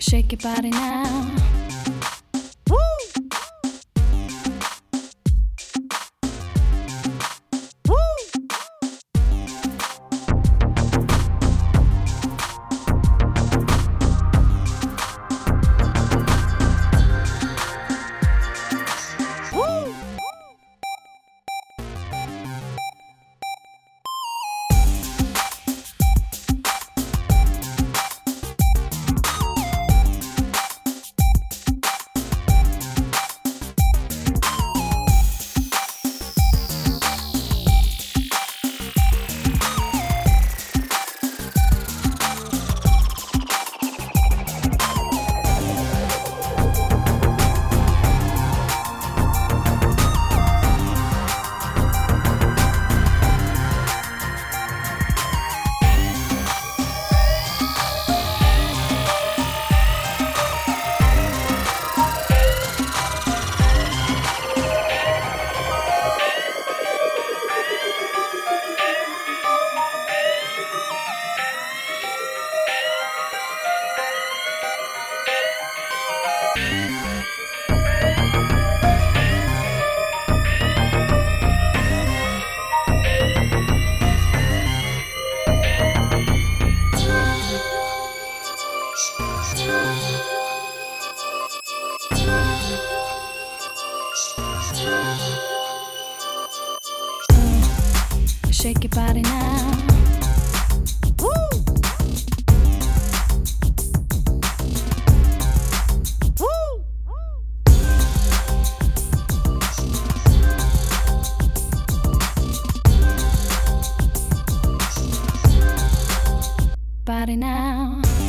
Shake your body now. Shake your body now. Body now.